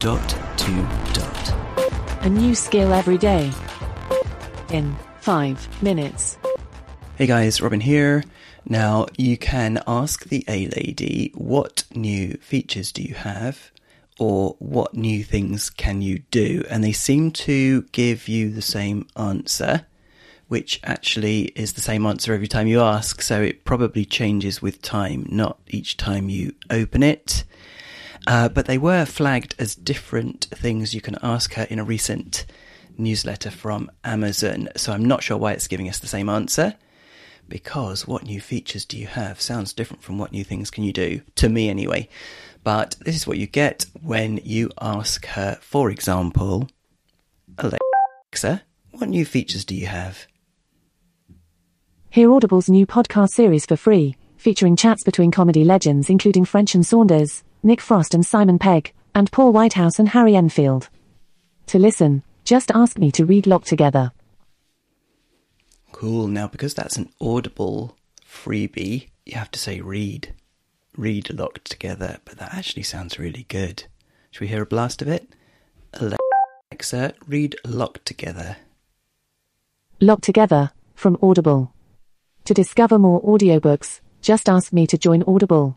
dot to dot. A new skill every day. In five minutes. Hey guys, Robin here. Now you can ask the A lady what new features do you have or what new things can you do, and they seem to give you the same answer, which actually is the same answer every time you ask, so it probably changes with time, not each time you open it. Uh, but they were flagged as different things you can ask her in a recent newsletter from Amazon. So I'm not sure why it's giving us the same answer. Because what new features do you have sounds different from what new things can you do, to me anyway. But this is what you get when you ask her, for example, Alexa, what new features do you have? Hear Audible's new podcast series for free, featuring chats between comedy legends including French and Saunders, Nick Frost and Simon Pegg, and Paul Whitehouse and Harry Enfield. To listen, just ask me to read Locked Together. Cool. Now, because that's an Audible freebie, you have to say read. Read locked together, but that actually sounds really good. Should we hear a blast of it? Alexa, read locked together. Locked Together, from Audible. To discover more audiobooks, just ask me to join Audible.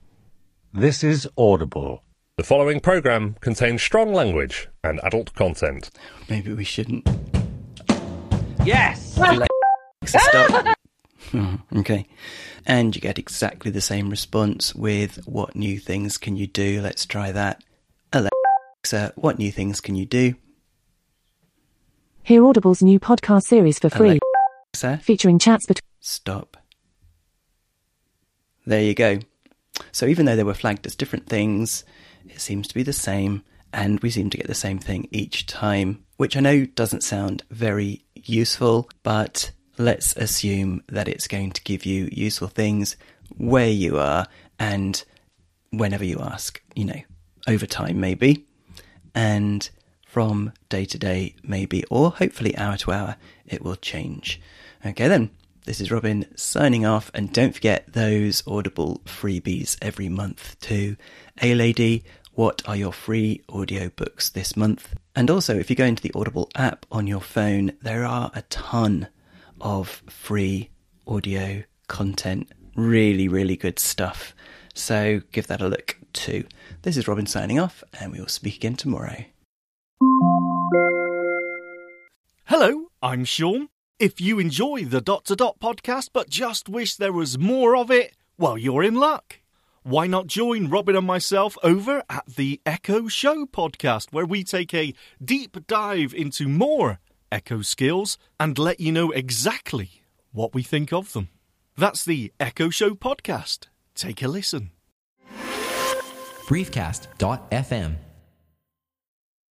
This is Audible. The following program contains strong language and adult content. Maybe we shouldn't. Yes! Alexa, ah! stop. Oh, okay. And you get exactly the same response with what new things can you do? Let's try that. Alexa, what new things can you do? Hear Audible's new podcast series for free, Alexa, featuring chats between stop. There you go. So even though they were flagged as different things, it seems to be the same, and we seem to get the same thing each time, which I know doesn't sound very useful, but let's assume that it's going to give you useful things where you are and whenever you ask, you know, over time maybe, and from day to day maybe, or hopefully hour to hour, it will change. Okay then. This is Robin signing off, and don't forget those Audible freebies every month too. A Lady, what are your free audiobooks this month? And also, if you go into the Audible app on your phone, there are a ton of free audio content. Really, really good stuff. So give that a look too. This is Robin signing off, and we will speak again tomorrow. Hello, I'm Sean. If you enjoy the Dot to Dot podcast but just wish there was more of it, well, you're in luck. Why not join Robin and myself over at the Echo Show podcast, where we take a deep dive into more Echo skills and let you know exactly what we think of them. That's the Echo Show podcast. Take a listen. briefcast.fm